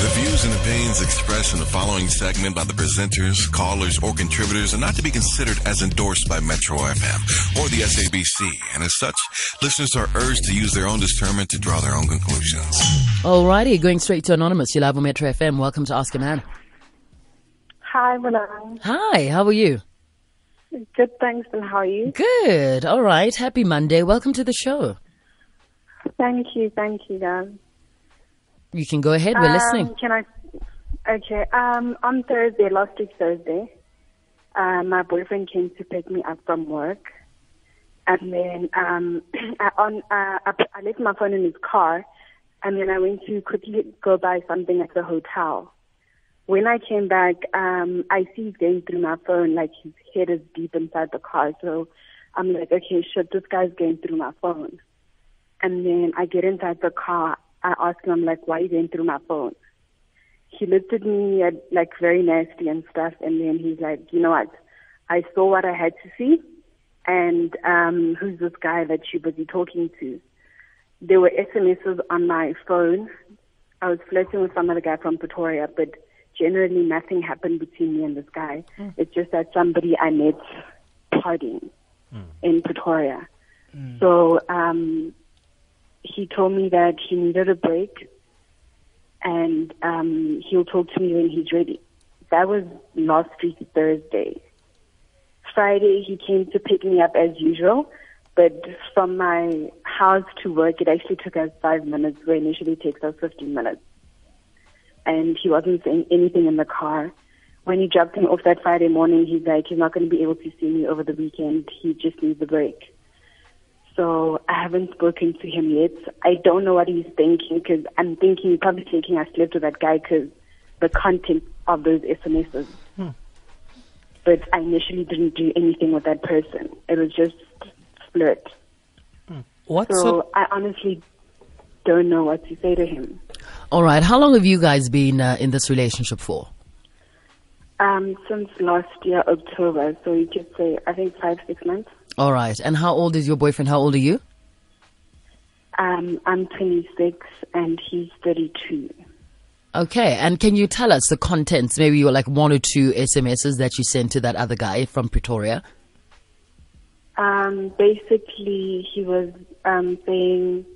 The views and opinions expressed in the following segment by the presenters, callers, or contributors are not to be considered as endorsed by Metro FM or the SABC, and as such, listeners are urged to use their own discernment to draw their own conclusions. Alrighty, going straight to Anonymous. You live on Metro FM. Welcome to Ask a Man. Hi, Bonang. Hi, how are you? Good, thanks. And how are you? Good. All right. Happy Monday. Welcome to the show. Thank you, thank you, guys. You can go ahead. We're Um, listening. Can I? Okay. Um, on Thursday, last week Thursday, uh, my boyfriend came to pick me up from work, and then um, I, on uh, I, I left my phone in his car, and then I went to quickly go buy something at the hotel. When I came back, um, I see he's going through my phone, like his head is deep inside the car. So I'm like, okay, shit, this guy's going through my phone. And then I get inside the car. I asked him, I'm like, why are you going through my phone? He looked at me at, like very nasty and stuff. And then he's like, you know what? I saw what I had to see. And um, who's this guy that you're busy talking to? There were SMSs on my phone. I was flirting with some other guy from Pretoria, but generally nothing happened between me and this guy. It's just that somebody I met partying in Pretoria. So um, he told me that he needed a break and um, he'll talk to me when he's ready. That was last week, Thursday. Friday, he came to pick me up as usual, but from my house to work, it actually took us five minutes, where initially it takes us 15 minutes. And he wasn't saying anything in the car. When he dropped me off that Friday morning, he's like, he's not going to be able to see me over the weekend. He just needs a break. So I haven't spoken to him yet. I don't know what he's thinking because I'm thinking, probably thinking I slept with that guy because the content of those SMSs. But I initially didn't do anything with that person. It was just flirt. What So sort? I honestly don't know what to say to him. All right. How long have you guys been uh, in this relationship for? Um, since last year, October, so you could say, I think five, six months. All right. And how old is your boyfriend? How old are you? Um, I'm 26 and he's 32. Okay. And can you tell us the contents? Maybe you were like one or two SMSs that you sent to that other guy from Pretoria. Um, basically, he was um, saying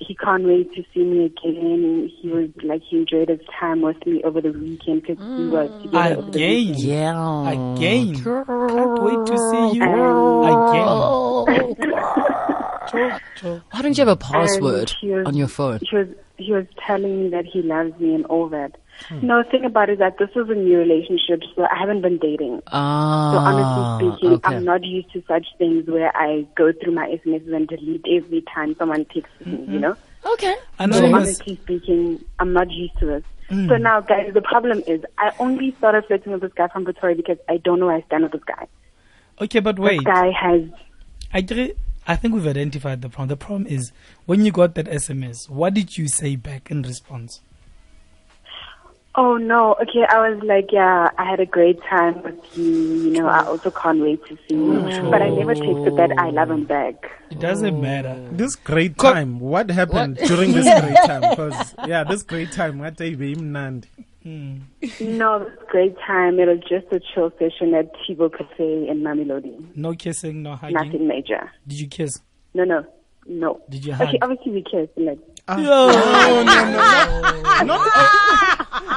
he can't wait to see me again. He was like he enjoyed his time with me over the weekend because we were mm. together over the Again. weekend. Yeah. Again. Can't wait to see you Oh. again. Cho, Why don't you have a password was- on your phone? He was he was telling me that he loves me and all that. Hmm. No, the thing about it is that this is a new relationship, so I haven't been dating. Ah. So honestly ah, speaking, okay. I'm not used to such things where I go through my SMSs and delete every time someone texts me, you mm-hmm. know? Okay. So Anonymous. honestly speaking, I'm not used to this. Hmm. So now, guys, the problem is I only started flirting with this guy from Pretoria because I don't know where I stand with this guy. Okay, but wait. This guy has I agree. I think we've identified the problem. The problem is when you got that SMS, what did you say back in response? Oh no, okay, I was like, yeah, I had a great time with you, you know, I also can't wait to see you. Oh. But I never texted that I love him back. It doesn't oh. matter. This great Co- time. What happened during this great time? Because yeah, this great time. What they be mnandi. Hmm. No, it was great time. It was just a chill session at Tivo Cafe in Mamelodi. No kissing, no hugging. Nothing major. Did you kiss? No, no, no. Did you Okay, obviously we kissed, like, Not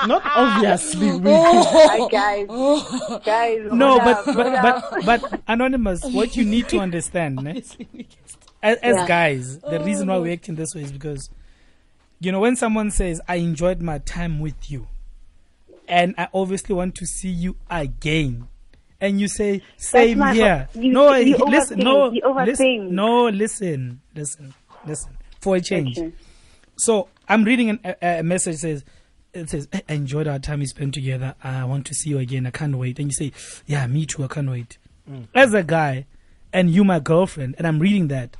not obviously. Oh. We, hi guys, guys, No, hold but but but but anonymous. What you need to understand, ne? as, as Yeah. guys, the reason why oh. we act in this way is because, you know, when someone says, "I enjoyed my time with you," and I obviously want to see you again, and you say, "Same my here," fault. You- no, you listen, no, you listen, no, listen, listen, listen. For a change, Okay. So I'm reading an, a, a message says it says "I enjoyed our time we spent together. I want to see you again. I can't wait. And you say, yeah, me too. I can't wait. Mm. As a guy, and you my girlfriend, and I'm reading that.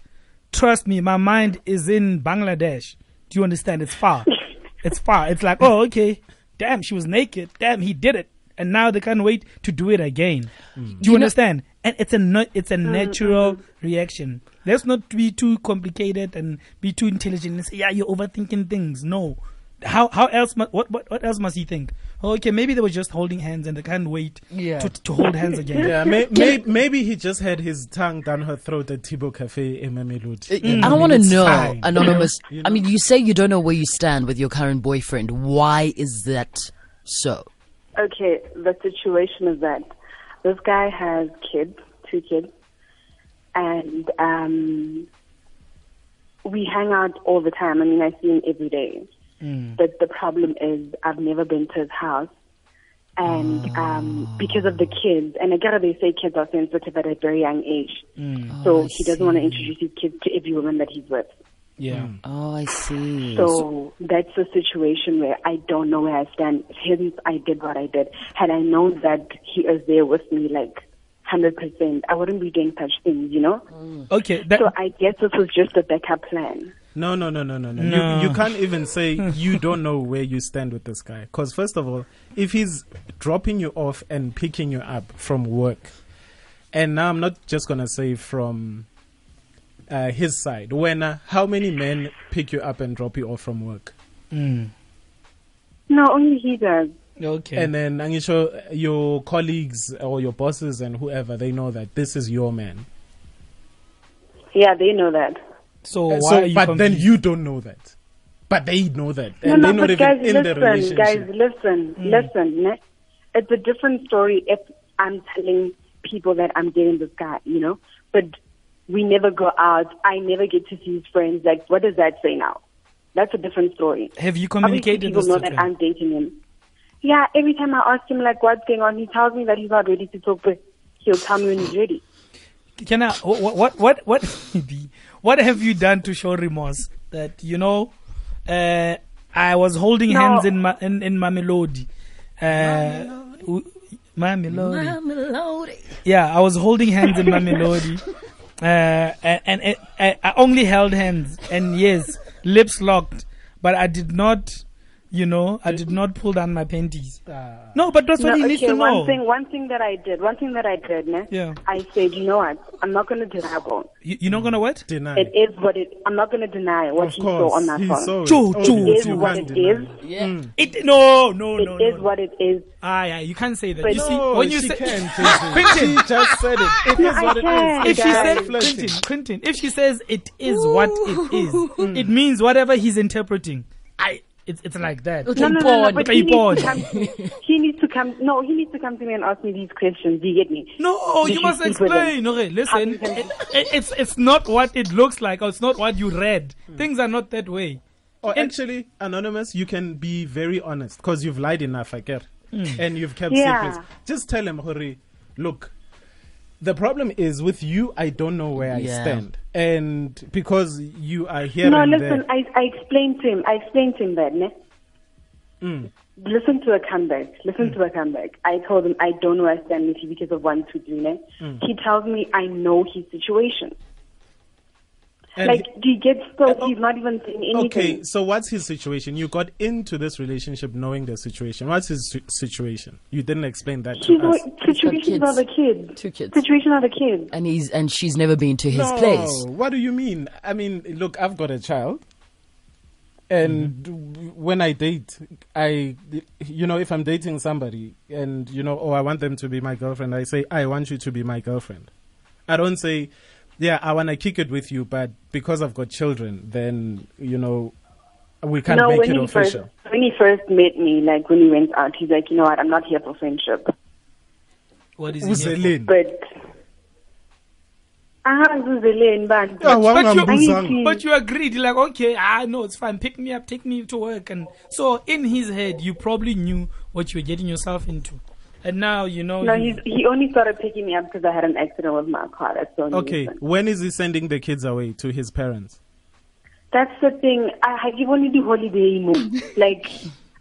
Trust me, my mind is in Bangladesh. Do you understand? It's far. it's far. It's like, oh, okay. Damn, she was naked. Damn, he did it. And now they can't wait to do it again. Hmm. Do you understand? And it's a no, it's a uh-huh. natural reaction. Let's not be too complicated and be too intelligent and say, yeah, you're overthinking things. No, how how else mu- what what what else must he think? Oh, okay, maybe they were just holding hands and they can't wait Yeah. to to hold hands again. Yeah, may, may, maybe he just had his tongue down her throat at Tibo Cafe in Mamelodi. I mm. don't want to know, fine. anonymous. You I mean, you say you don't know where you stand with your current boyfriend. Why is that so? Okay, the situation is that this guy has kids, two kids, and um, we hang out all the time. I mean, I see him every day. But the problem is, I've never been to his house, and um, because of the kids, and I gotta they say kids are sensitive at a very young age, so I he doesn't want to introduce his kids to every woman that he's with. Yeah. Mm. Oh, I see. So that's a situation where I don't know where I stand. Hence, I did what I did. Had I known that he was there with me, like hundred percent, I wouldn't be doing such things, you know. Mm. Okay. That, So I guess this was just a backup plan. No, no, no, no, no, no. No. You, you can't even say you don't know where you stand with this guy. Because, first of all, if he's dropping you off and picking you up from work, and now I'm not just going to say from uh, his side, when uh, how many men pick you up and drop you off from work? Mm. No, only he does. Okay. And then I'm sure your colleagues or your bosses and whoever, they know that this is your man. Yeah, they know that. so Uh, why so, are you but then you don't know that. But they know that. No, And no, they're not but even guys, in the listen, relationship. guys, listen, listen. ne? It's a different story if I'm telling people that I'm dating this guy, you know. But we never go out. I never get to see his friends. Like, what does that say now? That's a different story. Have you Obviously, communicated people this know to that him? I'm dating him. Yeah, every time I ask him like what's going on, he tells me that he's not ready to talk, but he'll tell me when he's ready. Can I? What? What? What? What, what have you done to show remorse? That you know, uh, I was holding No. hands in my in, in Mamelodi. Uh, w- Mamelodi. Yeah, I was holding hands in Mamelodi. Uh, and and I only held hands, and yes, lips locked, but I did not, you know, I did not pull down my panties. No, but that's what No, he needs okay, to know. one thing, one thing that I did, one thing that I did, ne? Yeah. I said, you know what? I'm not going to deny it. You, you're not gonna what? Deny. It is what it. I'm not going to deny what Of he course, saw on that he phone. saw it. Choo, Oh, choo, It is choo. what can't it deny is. Yeah. It no no no It no. is no. what it is. Ah, yeah, you can't say that. But you see, No, when you she say, can't. Quentin, she just said it. It No, is I what it can, is. if she says flirting. Quentin, Quentin, if she says it is what it is, it means whatever he's interpreting. I, it's it's like that. Okay, No, no, no, no, Paul. but he needs, to come, he needs to come. No, he needs to come to me and ask me these questions. Do you get me? No, you you must sleep with explain. him? Okay, listen, it, it, it's it's not what it looks like, or it's not what you read. Hmm. Things are not that way. Or actually, anonymous, you can be very honest because you've lied enough, I get, and you've kept Yeah. secrets. Just tell him, Hori, look. The problem is with you. I don't know where I stand, and because you are here No, listen. I, I explained to him. I explained to him that. Ne? Mm. Listen to a comeback. Listen to a comeback. I told him I don't know where I stand with you because of one, two, three. Ne? He tells me I know his situation. And like, do you get so? Uh, he's not even saying anything. okay, so what's his situation? You got into this relationship knowing the situation. What's his si- situation? You didn't explain that to He's us. what, situations are the kids. Two kids. Situation of the kid. And he's and she's never been to his no, place. What do you mean? I mean, look, I've got a child. And Mm-hmm. when I date, I, you know, if I'm dating somebody and, you know, oh, I want them to be my girlfriend, I say, I want you to be my girlfriend. I don't say, yeah, I want to kick it with you, but because I've got children, then, you know, we can't no, make when it he first official. when he first met me, like when he went out, he's like, you know what? I'm not here for friendship, What is it? here for? Uzelin. but. Ah, Zuzele and Yeah, But you, but you agreed, like, okay, ah, no, it's fine. Pick me up, take me to work, and so in his head, you probably knew what you were getting yourself into, and now you know. No, you- he only started picking me up because I had an accident with my car. That's the only Okay, reason. when is he sending the kids away to his parents? That's the thing. I, I give only do holiday move. like,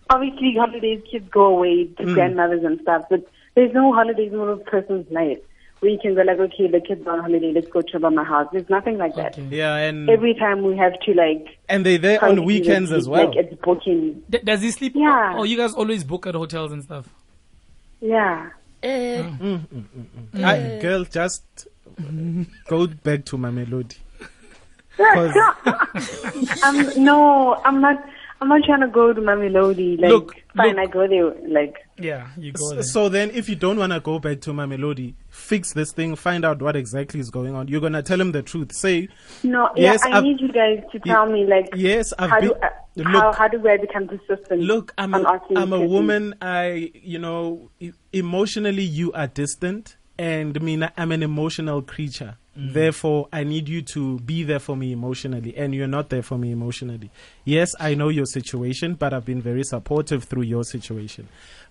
obviously, holidays kids go away to Mm. grandmothers and stuff, but there's no holidays in a person's life where you can go like, okay, the kids are on holiday, let's go chill at my house. There's nothing like that. Okay. Yeah, and Every time we have to like and they're there on weekends as well. Like it's booking. D- does he sleep? Yeah. Oh, you guys always book at hotels and stuff. Yeah. Eh. Mm. Mm, mm, eh, I, girl, just go back to Mamelodi. I'm no, I'm not. I'm not trying to go to Mamelodi. Like, Look, fine, look. I go there. Like, Yeah, you go So, there. so then, if you don't want to go back to Mamelodi, fix this thing, find out what exactly is going on. You're gonna tell him the truth. Say, no, Yes, yeah, I I've- need you guys to tell me, like, yes, I've how been. do I, look, how how do I become consistent? look, I'm on a, asking I'm a woman. I, you know, emotionally you are distant, and I mean I'm an emotional creature. Mm. Therefore, I need you to be there for me emotionally, and you're not there for me emotionally. Yes, I know your situation, but I've been very supportive through your situation.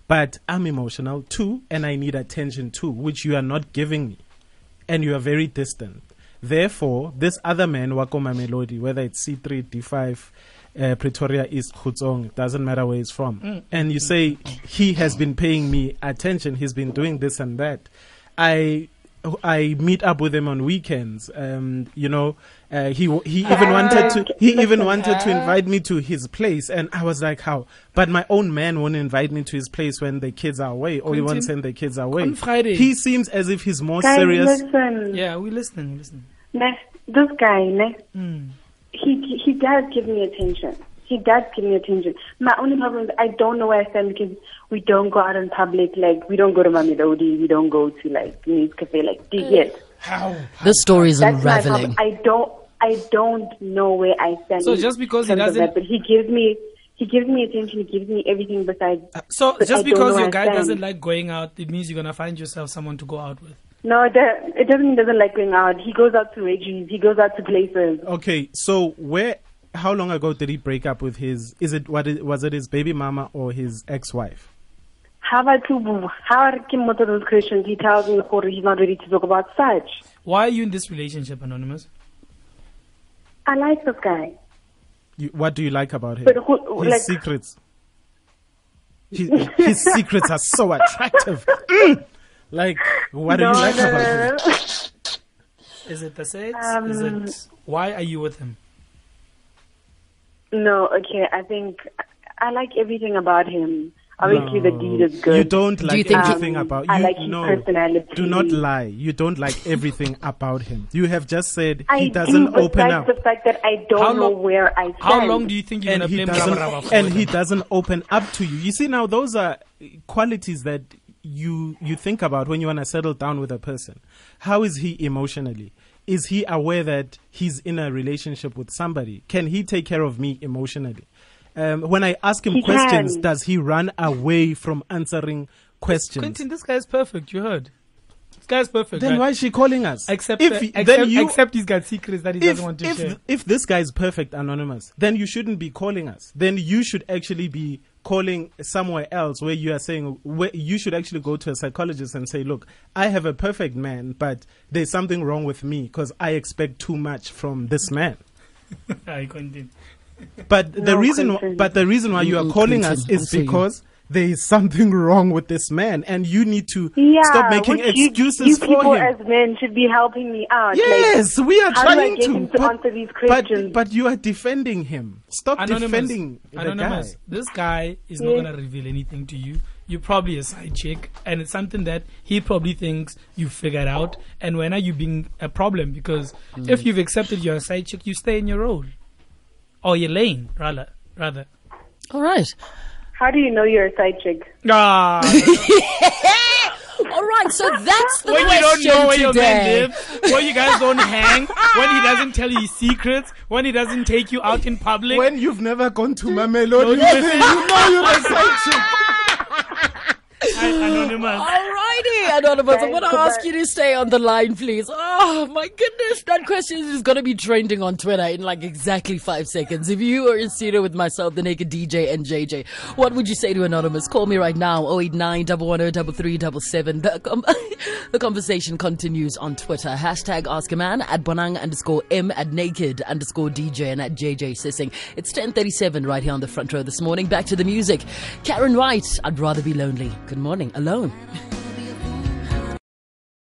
But I'm emotional too, and I need attention too, which you are not giving me. and you are very distant. Therefore, this other man, Wakoma Melody, whether it's C3, D5, uh, Pretoria East, Khutsong, doesn't matter where he's from, and you say he has been paying me attention, he's been doing this and that. I I meet up with him on weekends. Um, you know, uh, he he even wanted to he even wanted to invite me to his place, and I was like, how? But my own man won't invite me to his place when the kids are away, or he won't send the kids away. on Friday- he seems as if he's more Guys, serious. listen. Yeah, we listening, we listening. Ne, this guy, ne, Mm. He he does give me attention. He does give me attention. My only problem is I don't know where I stand because we don't go out in public. Like we don't go to Mamelodi. We don't go to like news cafe. Like do you get? This story is That's my unraveling. I don't I don't know where I stand. So just because he doesn't- that, but he gives me he gives me attention. He gives me everything besides. Uh, so just because your I guy stand. doesn't like going out, it means you're gonna find yourself someone to go out with. No, it, doesn't. He doesn't like going out. He goes out to regies. He goes out to places. Okay, so where? How long ago did he break up with his? Is it what? Is, was it his baby mama or his ex-wife? How about to how are Kim Moto those Christians? He tells me "Kore, he's not ready to talk about such. Why are you in this relationship, Anonymous? I like this guy. You, what do you like about him? But who- his like- secrets. His, his secrets are so attractive. Mm! Like, what do you like no, about no, him? Is it the sex? Um, Is it why are you with him? No, okay. I think I like everything about him. Obviously, the deed is good. You don't like do you think he- everything about you. I like his no, personality. do not lie. You don't like everything about him. You have just said I he doesn't do, open up. the fact that I don't How know long- where I stand. How long do you think you're and gonna he blame doesn't for and it? he doesn't open up to you. You see now those are qualities that you you think about when you want to settle down with a person. How is he emotionally? Is he aware that he's in a relationship with somebody? Can he take care of me emotionally? Um, when I ask him He questions, can. does he run away from answering questions? Quentin, this guy is perfect. You heard. This guy's perfect. then right? why is she calling us? Except, if uh, he- except, then you except he's got secrets that he if, doesn't want to if, share. if this guy is perfect anonymous, then you shouldn't be calling us. Then you should actually be calling somewhere else where you are saying where you should actually go to a psychologist and say, look, I have a perfect man, but there's something wrong with me because I expect too much from this man. i Quentin. But the No, reason, Quentin. but the reason why you are calling Quentin, us is answer because there is something wrong with this man, and you need to Yeah, stop making which you- excuses you, for people him. as men should be helping me out. Yes, like, we are how do I trying get to. him to but, answer these but, questions? but you are defending him. Stop Anonymous. defending the Anonymous. guy. This guy is not gonna reveal anything to you. You're probably a side chick, and it's something that he probably thinks you figured out. And when are you being a problem? Because Mm. if you've accepted you're a side chick, you stay in your role or your lane, rather. Rather. All right. How do you know you're a side chick? Ah, All right. So that's the when you don't know where your man today. lives, when you guys don't hang, when he doesn't tell you his secrets, when he doesn't take you out in public. When you've never gone to Don't Mamelodi, you know you're a side chick. Anonymous. Alrighty, Anonymous. I'm going to ask you to stay on the line, please. Oh, my goodness. That question is going to be trending on Twitter in like exactly five seconds. If you were in studio with myself, the naked DJ, and JJ, what would you say to Anonymous? Call me right now, 089 110 The, com- the conversation continues on Twitter. Hashtag Ask a Man at Bonang underscore M at naked underscore DJ and at JJ Sissing. It's 1037 right here on the front row this morning. Back to the music. Karen Wright, I'd rather be lonely. Good morning. Alone.